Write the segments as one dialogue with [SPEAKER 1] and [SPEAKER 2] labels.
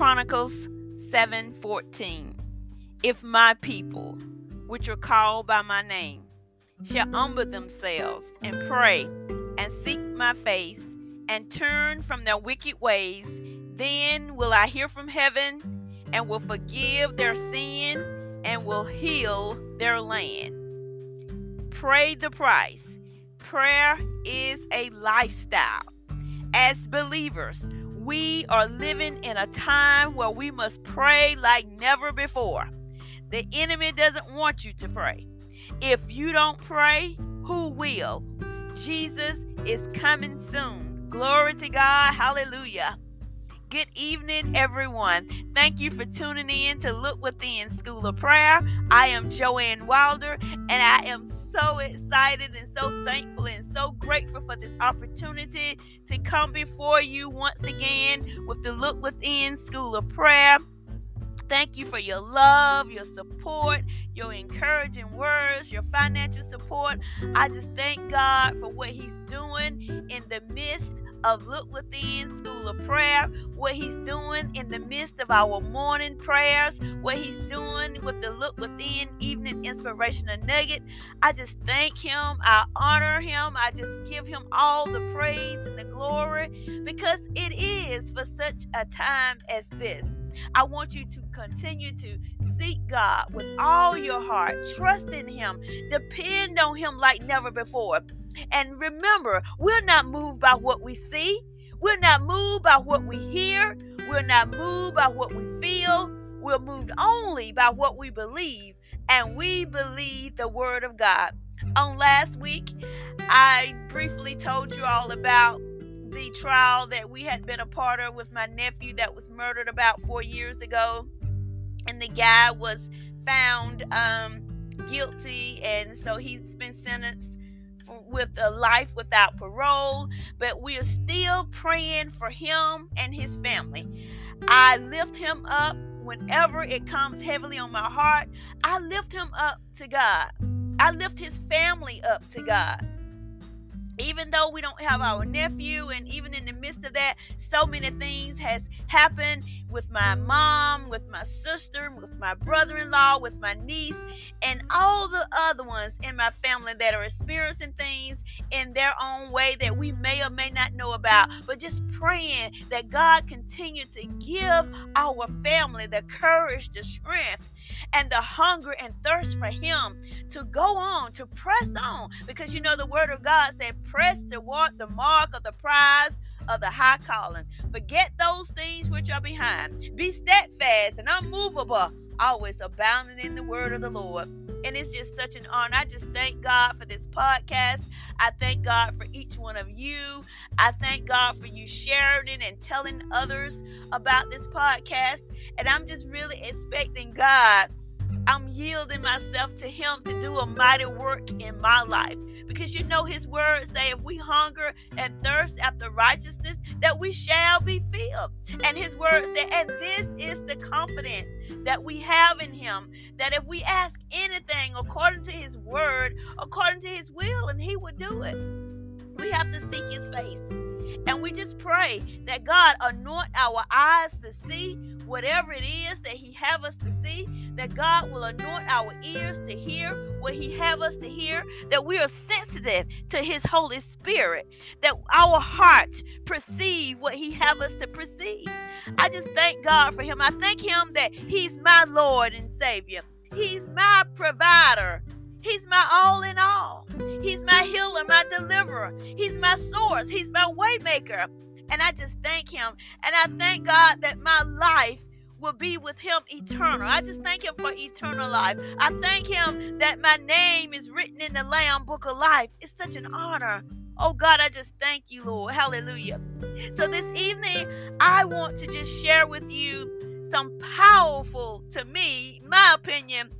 [SPEAKER 1] Chronicles 7:14. If my people, which are called by my name, shall humble themselves and pray and seek my face and turn from their wicked ways, then will I hear from heaven and will forgive their sin and will heal their land. Pray the price. Prayer is a lifestyle. As believers, we are living in a time where we must pray like never before. The enemy doesn't want you to pray. If you don't pray, who will? Jesus is coming soon. Glory to God. Hallelujah. Good evening, everyone. Thank you for tuning in to Look Within School of Prayer. I am Joanne Wilder, and I am so excited and so thankful and so grateful for this opportunity to come before you once again with the Look Within School of Prayer. Thank you for your love, your support, your encouraging words, your financial support. I just thank God for what He's doing in the midst of Look Within School of Prayer, what He's doing in the midst of our morning prayers, what He's doing with the Look Within Evening Inspirational Nugget. I just thank Him. I honor Him. I just give Him all the praise and the glory because it is for such a time as this. I want you to continue to seek God with all your heart, trust in Him, depend on Him like never before. And remember, we're not moved by what we see, we're not moved by what we hear, we're not moved by what we feel. We're moved only by what we believe, and we believe the Word of God. On last week, I briefly told you all about the trial that we had been a part of with my nephew that was murdered about four years ago. And the guy was found um, guilty, and so he's been sentenced with a life without parole, but we are still praying for him and his family. I lift him up whenever it comes heavily on my heart. I lift him up to God. I lift his family up to God even though we don't have our nephew and even in the midst of that so many things has happened with my mom with my sister with my brother-in-law with my niece and all the other ones in my family that are experiencing things in their own way that we may or may not know about. But just praying that god continue to give our family the courage the strength and the hunger and thirst for Him to go on, to press on. Because you know, the Word of God said, press toward the mark of the prize of the high calling. Forget those things which are behind. Be steadfast and unmovable, always abounding in the word of the Lord. And it's just such an honor. I just thank God for this podcast. I thank God for each one of you. I thank God for you sharing it and telling others about this podcast. And I'm just really expecting God I'm yielding myself to Him to do a mighty work in my life. Because you know, His words say, if we hunger and thirst after righteousness, that we shall be filled. And His words say, and this is the confidence that we have in Him, that if we ask anything according to His word, according to His will, and He would do it. We have to seek His face. And we just pray that God anoint our eyes to see whatever it is that He have us to see, that God will anoint our ears to hear what He have us to hear, that we are sensitive to His Holy Spirit, that our heart perceive what He have us to perceive. I just thank God for Him. I thank Him that He's my Lord and Savior. He's my provider. He's my all in all. He's my healer, my deliverer. He's my source. He's my waymaker. And I just thank him. And I thank God that my life will be with him eternal. I just thank him for eternal life. I thank him that my name is written in the Lamb book of life. It's such an honor. Oh God, I just thank you, Lord. Hallelujah. So this evening, I want to just share with you some powerful, to me, my opinion,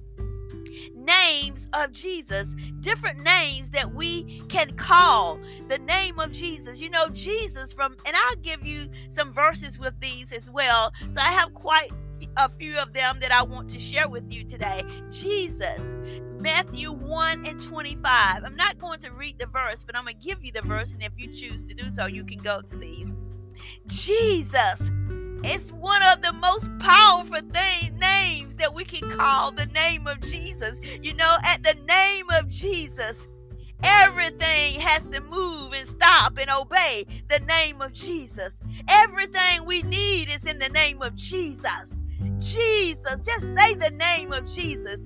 [SPEAKER 1] names of Jesus, different names that we can call the name of Jesus. You know, Jesus from, and I'll give you some verses with these as well. So I have quite a few of them that I want to share with you today. Jesus, Matthew 1 and 25. I'm not going to read the verse, but I'm going to give you the verse, and if you choose to do so, you can go to these. Jesus, It's one of the most powerful names that we can call the name of Jesus. You know, at the name of Jesus, everything has to move and stop and obey the name of Jesus. Everything we need is in the name of Jesus. Jesus, just say the name of Jesus.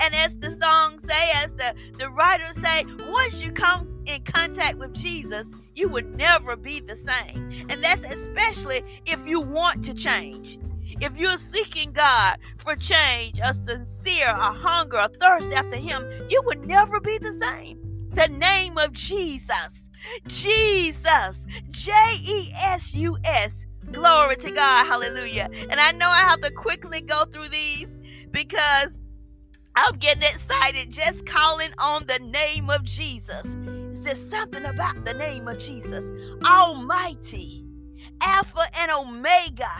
[SPEAKER 1] And as the song say, as the, the writers say, once you come in contact with Jesus, you would never be the same. And that's especially if you want to change. If you're seeking God for change, a sincere, a hunger, a thirst after Him, you would never be the same. The name of Jesus. Jesus. J E S U S. Glory to God. Hallelujah. And I know I have to quickly go through these because I'm getting excited just calling on the name of Jesus. Just something about the name of Jesus. Almighty, Alpha and Omega,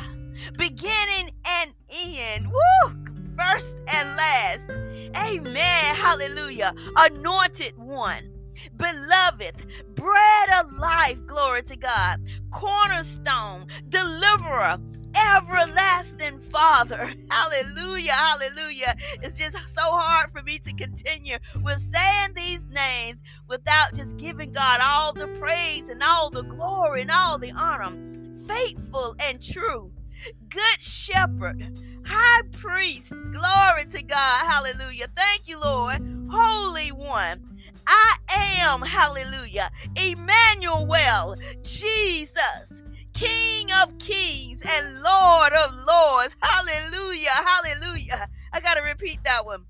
[SPEAKER 1] beginning and end. Woo! First and last. Amen. Hallelujah. Anointed one. Beloved, bread of life, glory to God, cornerstone, deliverer, everlasting Father. Hallelujah, hallelujah. It's just so hard for me to continue with saying these names without just giving God all the praise and all the glory and all the honor. Faithful and true, good shepherd, high priest. Glory to God. Hallelujah. Thank you, Lord. Holy one. I am, hallelujah, Emmanuel, Jesus, King of kings and Lord of lords. Hallelujah. Hallelujah. I got to repeat that one.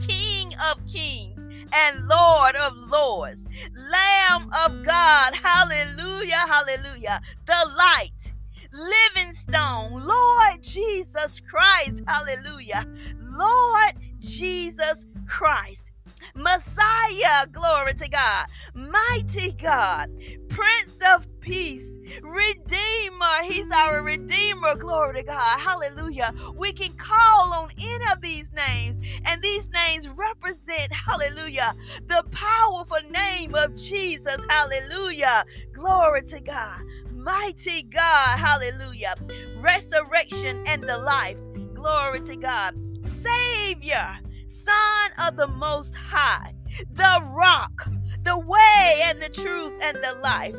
[SPEAKER 1] King of kings and Lord of lords. Lamb of God. Hallelujah. Hallelujah. The light. Living stone. Lord Jesus Christ. Hallelujah. Lord Jesus Christ. Messiah, glory to God, mighty God, Prince of Peace, Redeemer. He's our Redeemer. Glory to God. Hallelujah. We can call on any of these names, and these names represent, hallelujah, the powerful name of Jesus. Hallelujah. Glory to God. Mighty God. Hallelujah. Resurrection and the life. Glory to God. Savior. Son of the Most High. The rock. The way and the truth and the life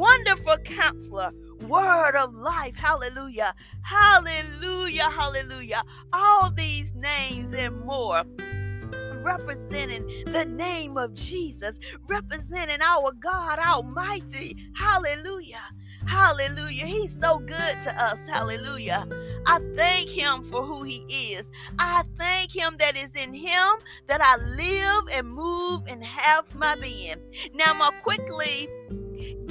[SPEAKER 1] Wonderful counselor, word of life. Hallelujah. Hallelujah. Hallelujah. All these names and more representing the name of Jesus, representing our God Almighty. Hallelujah. Hallelujah. He's so good to us. Hallelujah. I thank him for who he is. I thank him that is in him that I live and move and have my being. Now, to quickly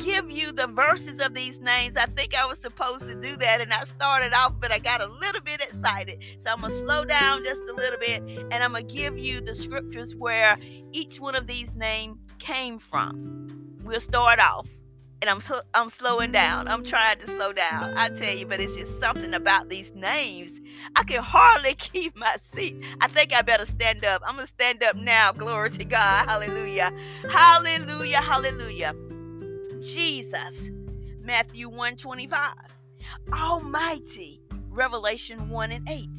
[SPEAKER 1] give you the verses of these names. I think I was supposed to do that and I started off, but I got a little bit excited. So I'm going to slow down just a little bit and I'm going to give you the scriptures where each one of these names came from. We'll start off. And I'm I'm slowing down. I'm trying to slow down. I tell you, but it's just something about these names. I can hardly keep my seat. I think I better stand up. I'm gonna stand up now. Glory to God. Hallelujah. Hallelujah. Hallelujah. Jesus, Matthew 125. Almighty, Revelation 1 and 8.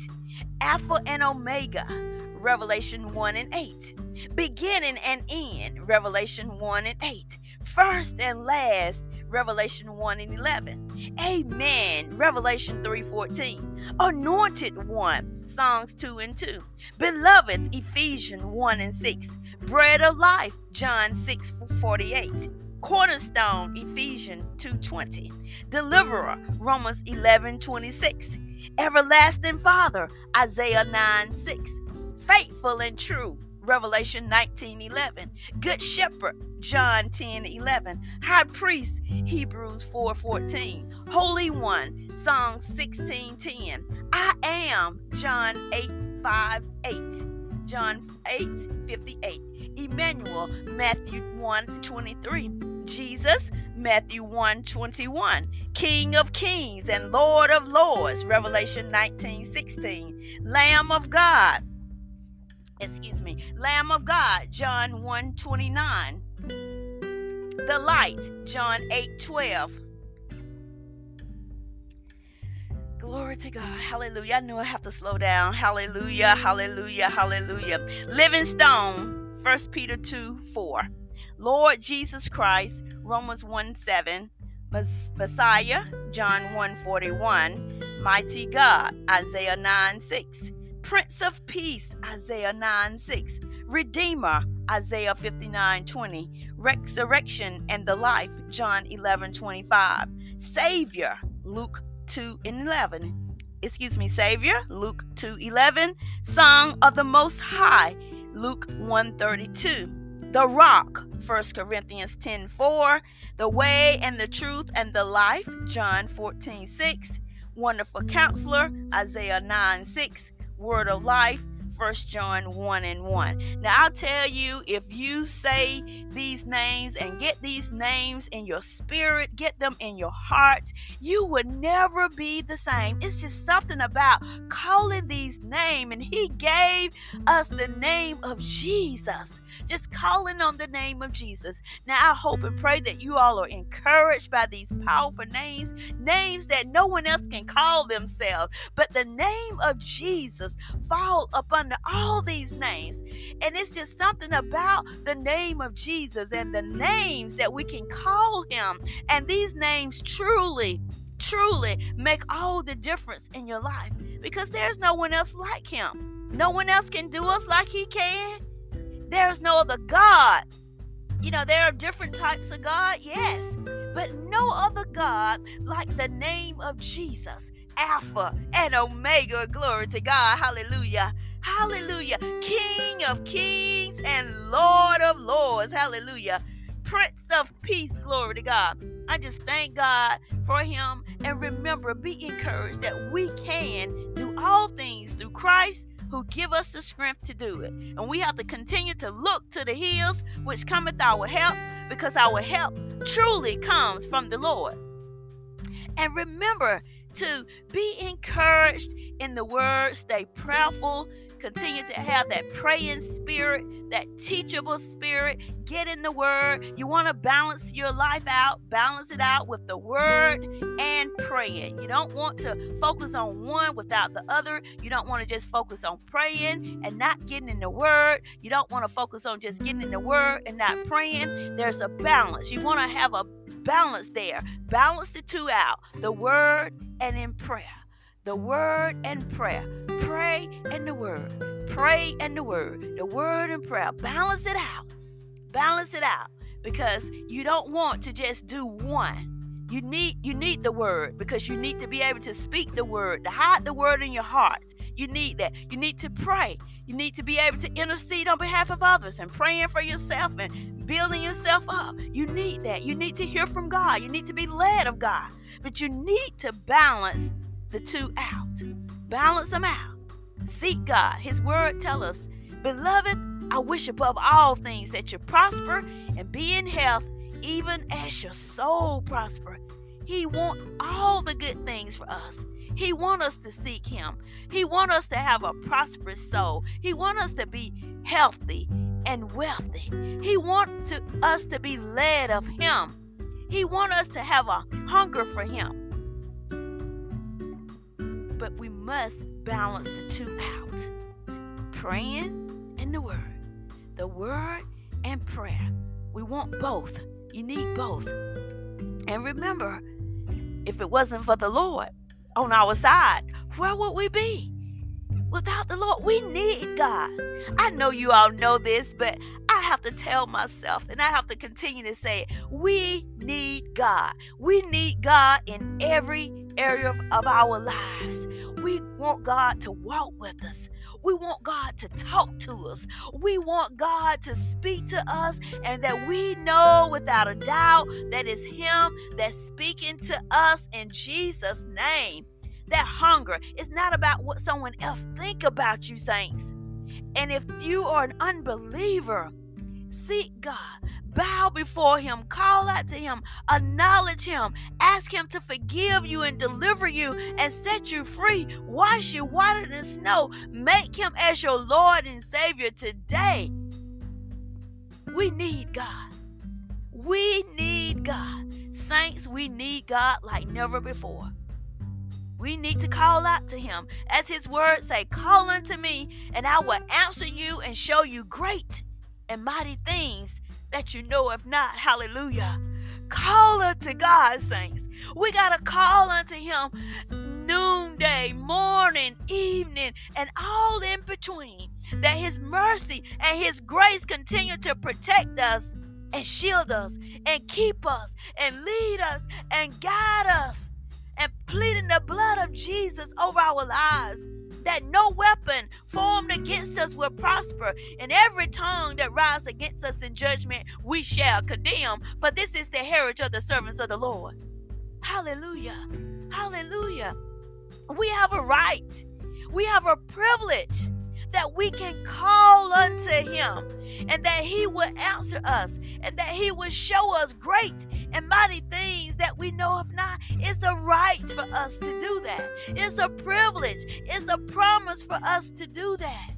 [SPEAKER 1] Alpha and Omega, Revelation 1 and 8. Beginning and end, Revelation 1 and 8. First and last, Revelation 1 and 11. Amen. Revelation 3:14. Anointed one, Psalms 2 and 2. Beloved, Ephesians 1 and 6. Bread of life, John 6 48 cornerstone ephesians 2.20 deliverer romans 11.26 everlasting father isaiah 9.6 faithful and true revelation 19.11 good shepherd john 10.11 high priest hebrews 4.14 holy one psalm 16.10 i am john 8 5 8 john 8 58 emmanuel matthew 1 23 Jesus, Matthew 1 21, King of Kings and Lord of Lords, Revelation 19 16, Lamb of God, excuse me, Lamb of God, John 1 29, the light, John 8 12. Glory to God. Hallelujah. I knew I have to slow down. Hallelujah. Hallelujah. Hallelujah. Living Stone, 1 Peter 2 4. Lord Jesus Christ, Romans 1 7. Messiah, John 1 41. Mighty God, Isaiah 9 6. Prince of Peace, Isaiah 9 6. Redeemer, Isaiah 59 20. Resurrection and the life, John 11 25. Savior, Luke 2 and 11. Excuse me, Savior, Luke 2 11. Son of the Most High, Luke 1 32. The Rock, 1 Corinthians 10 4. The Way and the Truth and the Life, John 14 6. Wonderful Counselor, Isaiah 9 6. Word of Life, First John 1 and 1. Now I'll tell you, if you say these names and get these names in your spirit, get them in your heart, you would never be the same. It's just something about calling these names, and He gave us the name of Jesus. Just calling on the name of Jesus. Now I hope and pray that you all are encouraged by these powerful names, names that no one else can call themselves, but the name of Jesus fall upon under all these names. And it's just something about the name of Jesus and the names that we can call him. And these names truly, truly make all the difference in your life because there's no one else like him. No one else can do us like he can. There's no other God. You know, there are different types of God, yes, but no other God like the name of Jesus. Alpha and Omega. Glory to God. Hallelujah. Hallelujah. King of kings and Lord of lords. Hallelujah. Prince of peace. Glory to God. I just thank God for him. And remember, be encouraged that we can do all things through Christ who give us the strength to do it. And we have to continue to look to the hills which cometh our help, because our help truly comes from the Lord. And remember to be encouraged in the word, stay prayerful, Continue to have that praying spirit, that teachable spirit. Get in the word. You want to balance your life out, balance it out with the word and praying. You don't want to focus on one without the other. You don't want to just focus on praying and not getting in the word. You don't want to focus on just getting in the word and not praying. There's a balance. You want to have a balance there. Balance the two out the word and in prayer the word and prayer. Pray and the word. Pray and the word. The word and prayer. Balance it out. Balance it out because you don't want to just do one. You need you need the word because you need to be able to speak the word, to hide the word in your heart. You need that. You need to pray. You need to be able to intercede on behalf of others and praying for yourself and building yourself up. You need that. You need to hear from God. You need to be led of God. But you need to balance the two out. Balance them out. Seek God. His word tell us, Beloved, I wish above all things that you prosper and be in health, even as your soul prosper. He want all the good things for us. He want us to seek him. He want us to have a prosperous soul. He want us to be healthy and wealthy. He want to, us to be led of him. He want us to have a hunger for him but we must balance the two out praying and the word. The word and prayer. We want both. You need both. And remember, if it wasn't for the Lord on our side, where would we be? Without the Lord, we need God. I know you all know this, but I have to tell myself and I have to continue to say it. We need God. We need God in every area of, of our lives. We want God to walk with us. We want God to talk to us. We want God to speak to us, and that we know without a doubt that it's Him that's speaking to us in Jesus' name. That hunger is not about what someone else think about you, saints. And if you are an unbeliever, seek God bow before him, call out to him, acknowledge him, ask him to forgive you and deliver you and set you free, wash you whiter than snow, make him as your Lord and Savior today. We need God. We need God. Saints, we need God like never before. We need to call out to him. As his words say, call unto me, and I will answer you and show you great and mighty things that you know of not. Hallelujah. Call unto God, saints. We got to call unto him noonday, morning, evening, and all in between. That his mercy and his grace continue to protect us and shield us and keep us and lead us and guide us and pleading the blood of Jesus over our lives. That no weapon formed against us will prosper, and every tongue that rises against us in judgment we shall condemn. For this is the heritage of the servants of the Lord. Hallelujah. Hallelujah. We have a right, we have a privilege that we can call unto him and that he will answer us and that he will show us great and mighty things that we know of not. It's a right for us to do that. It's a privilege. It's a promise for us to do that.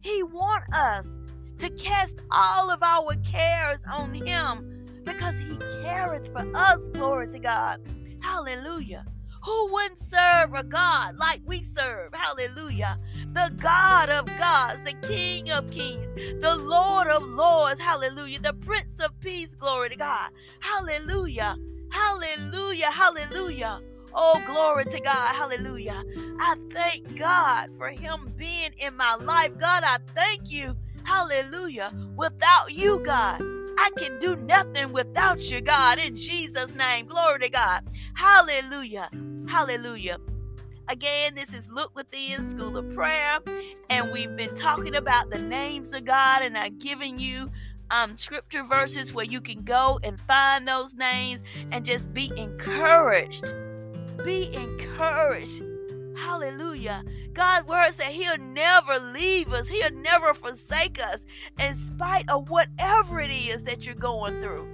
[SPEAKER 1] He wants us to cast all of our cares on him because he careth for us. Glory to God. Hallelujah. Who wouldn't serve a God like we serve? Hallelujah. The God of gods, the King of kings, the Lord of lords. Hallelujah. The Prince of peace. Glory to God. Hallelujah. Hallelujah. Hallelujah. Oh, glory to God. Hallelujah. I thank God for Him being in my life. God, I thank you. Hallelujah. Without you, God, I can do nothing without you, God, in Jesus' name. Glory to God. Hallelujah. Hallelujah. Again, this is Look Within School of Prayer, and we've been talking about the names of God, and I've given you um, scripture verses where you can go and find those names and just be encouraged. Be encouraged. Hallelujah. God's word said He'll never leave us, He'll never forsake us, in spite of whatever it is that you're going through.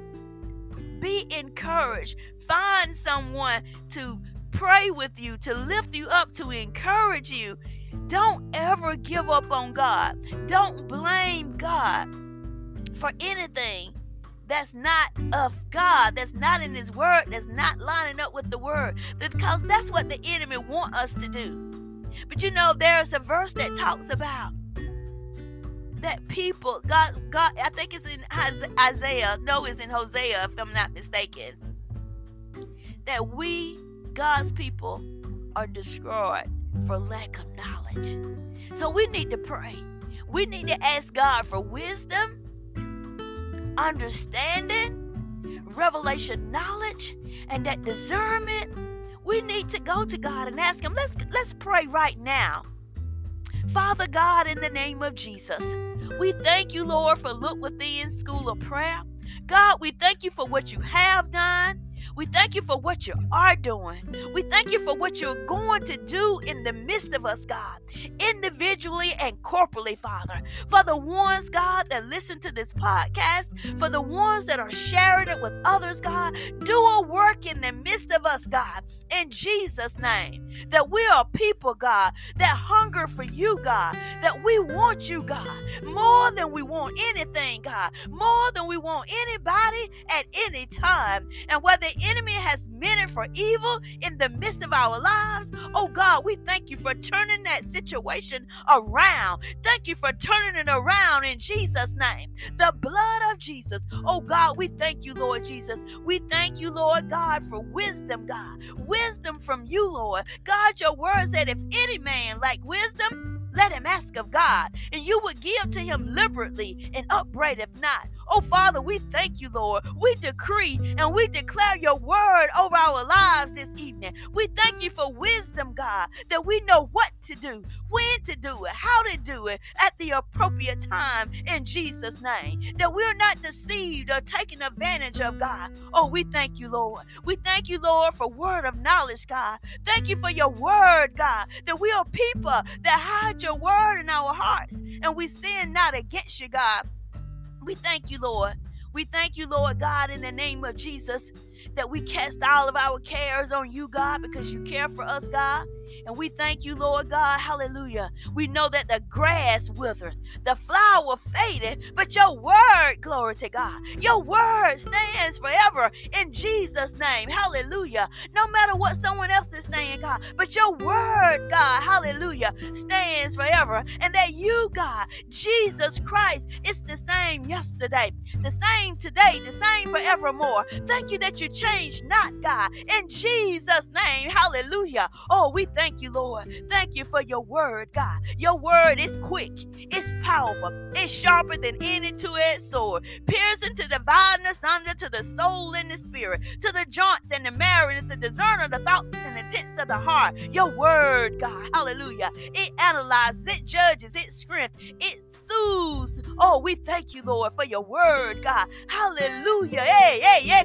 [SPEAKER 1] Be encouraged. Find someone to pray with you, to lift you up, to encourage you. Don't ever give up on God. Don't blame God for anything that's not of God, that's not in His Word, that's not lining up with the Word, because that's what the enemy want us to do. But you know, there's a verse that talks about that people, God, God, I think it's in Isaiah, no, it's in Hosea, if I'm not mistaken, that we, God's people, are destroyed for lack of knowledge. So we need to pray. We need to ask God for wisdom understanding, revelation knowledge, and that discernment, we need to go to God and ask Him. Let's let's pray right now. Father God, in the name of Jesus, we thank you, Lord, for Look Within School of Prayer. God, we thank you for what you have done. We thank you for what you are doing. We thank you for what you're going to do in the midst of us, God, individually and corporately, Father. For the ones, God, that listen to this podcast, for the ones that are sharing it with others, God, do a work in the midst of us, God, in Jesus' name. That we are people, God, that hunger for you, God, that we want you, God, more than we want anything, God, more than we want anybody at any time. And whether enemy has meant for evil in the midst of our lives, oh God, we thank you for turning that situation around. Thank you for turning it around in Jesus' name. The blood of Jesus. Oh God, we thank you, Lord Jesus. We thank you, Lord God, for wisdom, God. Wisdom from you, Lord. God, your word said, if any man lack wisdom, let him ask of God, and you will give to him liberally and upbraid if not. Oh, Father, we thank you, Lord. We decree and we declare your word over our lives this evening. We thank you for wisdom, God, that we know what to do, when to do it, how to do it at the appropriate time in Jesus' name. That we're not deceived or taken advantage of, God. Oh, we thank you, Lord. We thank you, Lord, for word of knowledge, God. Thank you for your word, God, that we are people that hide your word in our hearts and we sin not against you, God. We thank you, Lord. We thank you, Lord God, in the name of Jesus, that we cast all of our cares on you, God, because you care for us, God. And we thank you, Lord God. Hallelujah. We know that the grass withers, the flower fadeth, but your word, glory to God, your word stands forever in Jesus' name. Hallelujah. No matter what someone else is saying, God, but your word, God, hallelujah, stands forever. And that you, God, Jesus Christ, is the same yesterday, the same today, the same forevermore. Thank you that you changed not, God. In Jesus' name, hallelujah. Oh, we thank you, Lord. Thank you for your word, God. Your word is quick, it's powerful, it's sharper than any two-edged sword, piercing to the vileness under to the soul and the spirit, to the joints and the marrows, and of the thoughts and the intents of the heart. Your word, God, hallelujah. It analyzes, it judges, it strengthens, it soothes. Oh, we thank you, Lord, for your word, God. Hallelujah. Hey, hey, hey,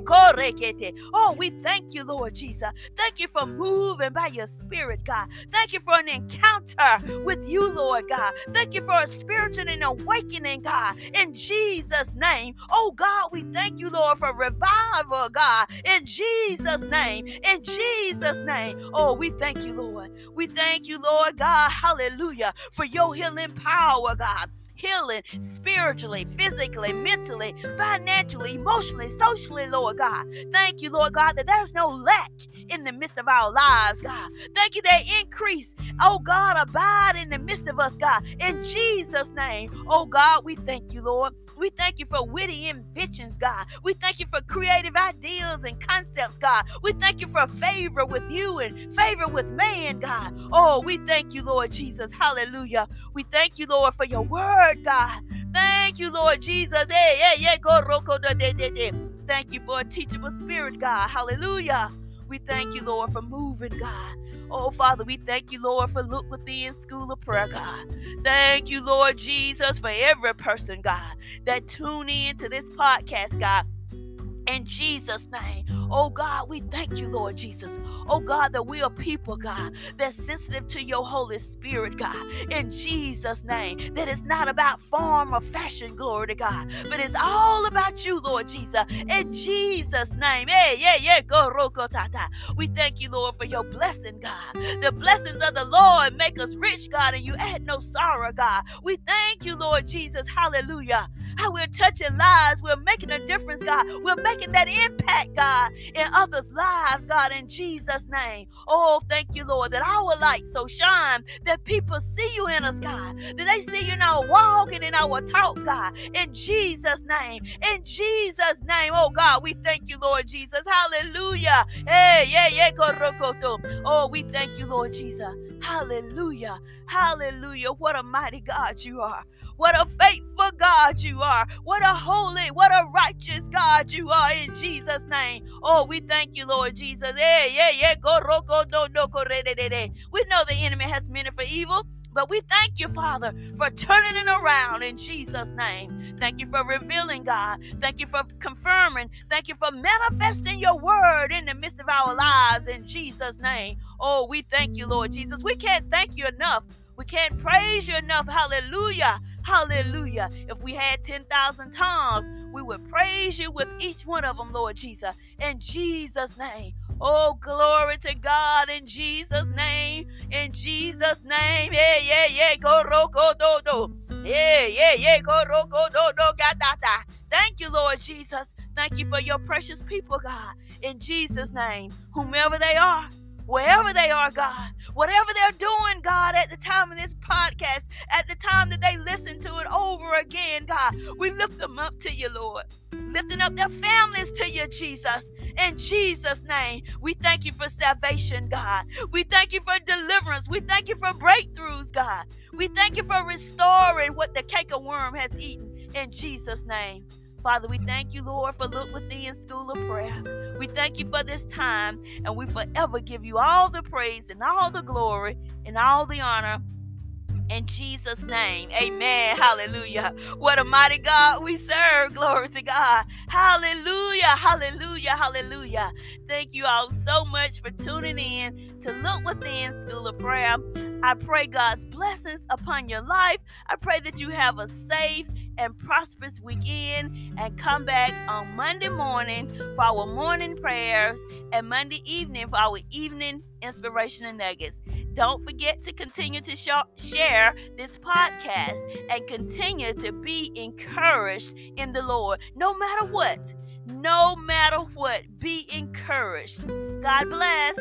[SPEAKER 1] Oh, we thank you, Lord Jesus. Thank you for moving by your spirit, God. Thank you for an encounter with you, Lord God. Thank you for a spiritual and awakening, God. In Jesus' name. Oh, God, we thank you, Lord, for revival, God. In Jesus' name. In Jesus' name. Oh, we thank you, Lord. We thank you, Lord God. Hallelujah. For your healing power, God healing spiritually, physically, mentally, financially, emotionally, socially, Lord God. Thank you, Lord God, that there's no lack in the midst of our lives, God. Thank you that increase, oh God, abide in the midst of us, God. In Jesus' name, oh God, we thank you, Lord. We thank you for witty inventions, God. We thank you for creative ideas and concepts, God. We thank you for favor with you and favor with man, God. Oh, we thank you, Lord Jesus. Hallelujah. We thank you, Lord, for your word, God. Thank you, Lord Jesus. Hey, hey, hey, go roko de de de. Thank you for a teachable spirit, God. Hallelujah. We thank you, Lord, for moving, God. Oh, Father, we thank you, Lord, for Look Within School of Prayer, God. Thank you, Lord Jesus, for every person, God, that tune in to this podcast, God in Jesus' name. Oh God, we thank you, Lord Jesus. Oh God, that we are people, God, that's sensitive to your Holy Spirit, God, in Jesus' name. That it's not about form or fashion, glory to God, but it's all about you, Lord Jesus, in Jesus' name. Hey, yeah, yeah, go, roko, tata. We thank you, Lord, for your blessing, God. The blessings of the Lord make us rich, God, and you add no sorrow, God. We thank you, Lord Jesus. Hallelujah. How we're touching lives, we're making a difference, God. We're making that impact, God, in others' lives, God, in Jesus' name. Oh, thank you, Lord, that our light so shine that people see you in us, God, that they see you in our walk and in our talk, God, in Jesus' name. In Jesus' name, oh God, we thank you, Lord Jesus. Hallelujah. Hey, yeah, yeah, Oh, we thank you, Lord Jesus. Hallelujah. Hallelujah. What a mighty God you are. What a faithful God you are. What a holy, what a righteous God you are in Jesus' name. Oh, we thank you, Lord Jesus. Yeah, yeah, yeah. We know the enemy has meant it for evil. But we thank you, Father, for turning it around in Jesus' name. Thank you for revealing, God. Thank you for confirming. Thank you for manifesting your word in the midst of our lives in Jesus' name. Oh, we thank you, Lord Jesus. We can't thank you enough. We can't praise you enough. Hallelujah. Hallelujah. If we had 10,000 tongues, we would praise you with each one of them, Lord Jesus. In Jesus' name. Oh, glory to God in Jesus' name. In Jesus' name. Yeah, yeah, yeah. Koroko do do. Yeah, yeah, yeah. Koroko do do gadata. Thank you, Lord Jesus. Thank you for your precious people, God. In Jesus' name. Whomever they are wherever they are, God, whatever they're doing, God, at the time of this podcast, at the time that they listen to it over again, God, we lift them up to you, Lord. Lifting up their families to you, Jesus. In Jesus' name, we thank you for salvation, God. We thank you for deliverance. We thank you for breakthroughs, God. We thank you for restoring what the cankerworm has eaten. In Jesus' name. Father, we thank you, Lord, for Look Within School of Prayer. We thank you for this time, and we forever give you all the praise and all the glory and all the honor. In Jesus' name, amen. Hallelujah. What a mighty God we serve. Glory to God. Hallelujah. Hallelujah. Hallelujah. Thank you all so much for tuning in to Look Within School of Prayer. I pray God's blessings upon your life. I pray that you have a safe and prosperous weekend and come back on Monday morning for our morning prayers and Monday evening for our evening inspiration and nuggets. Don't forget to continue to sh- share this podcast and continue to be encouraged in the Lord no matter what. No matter what, be encouraged. God bless.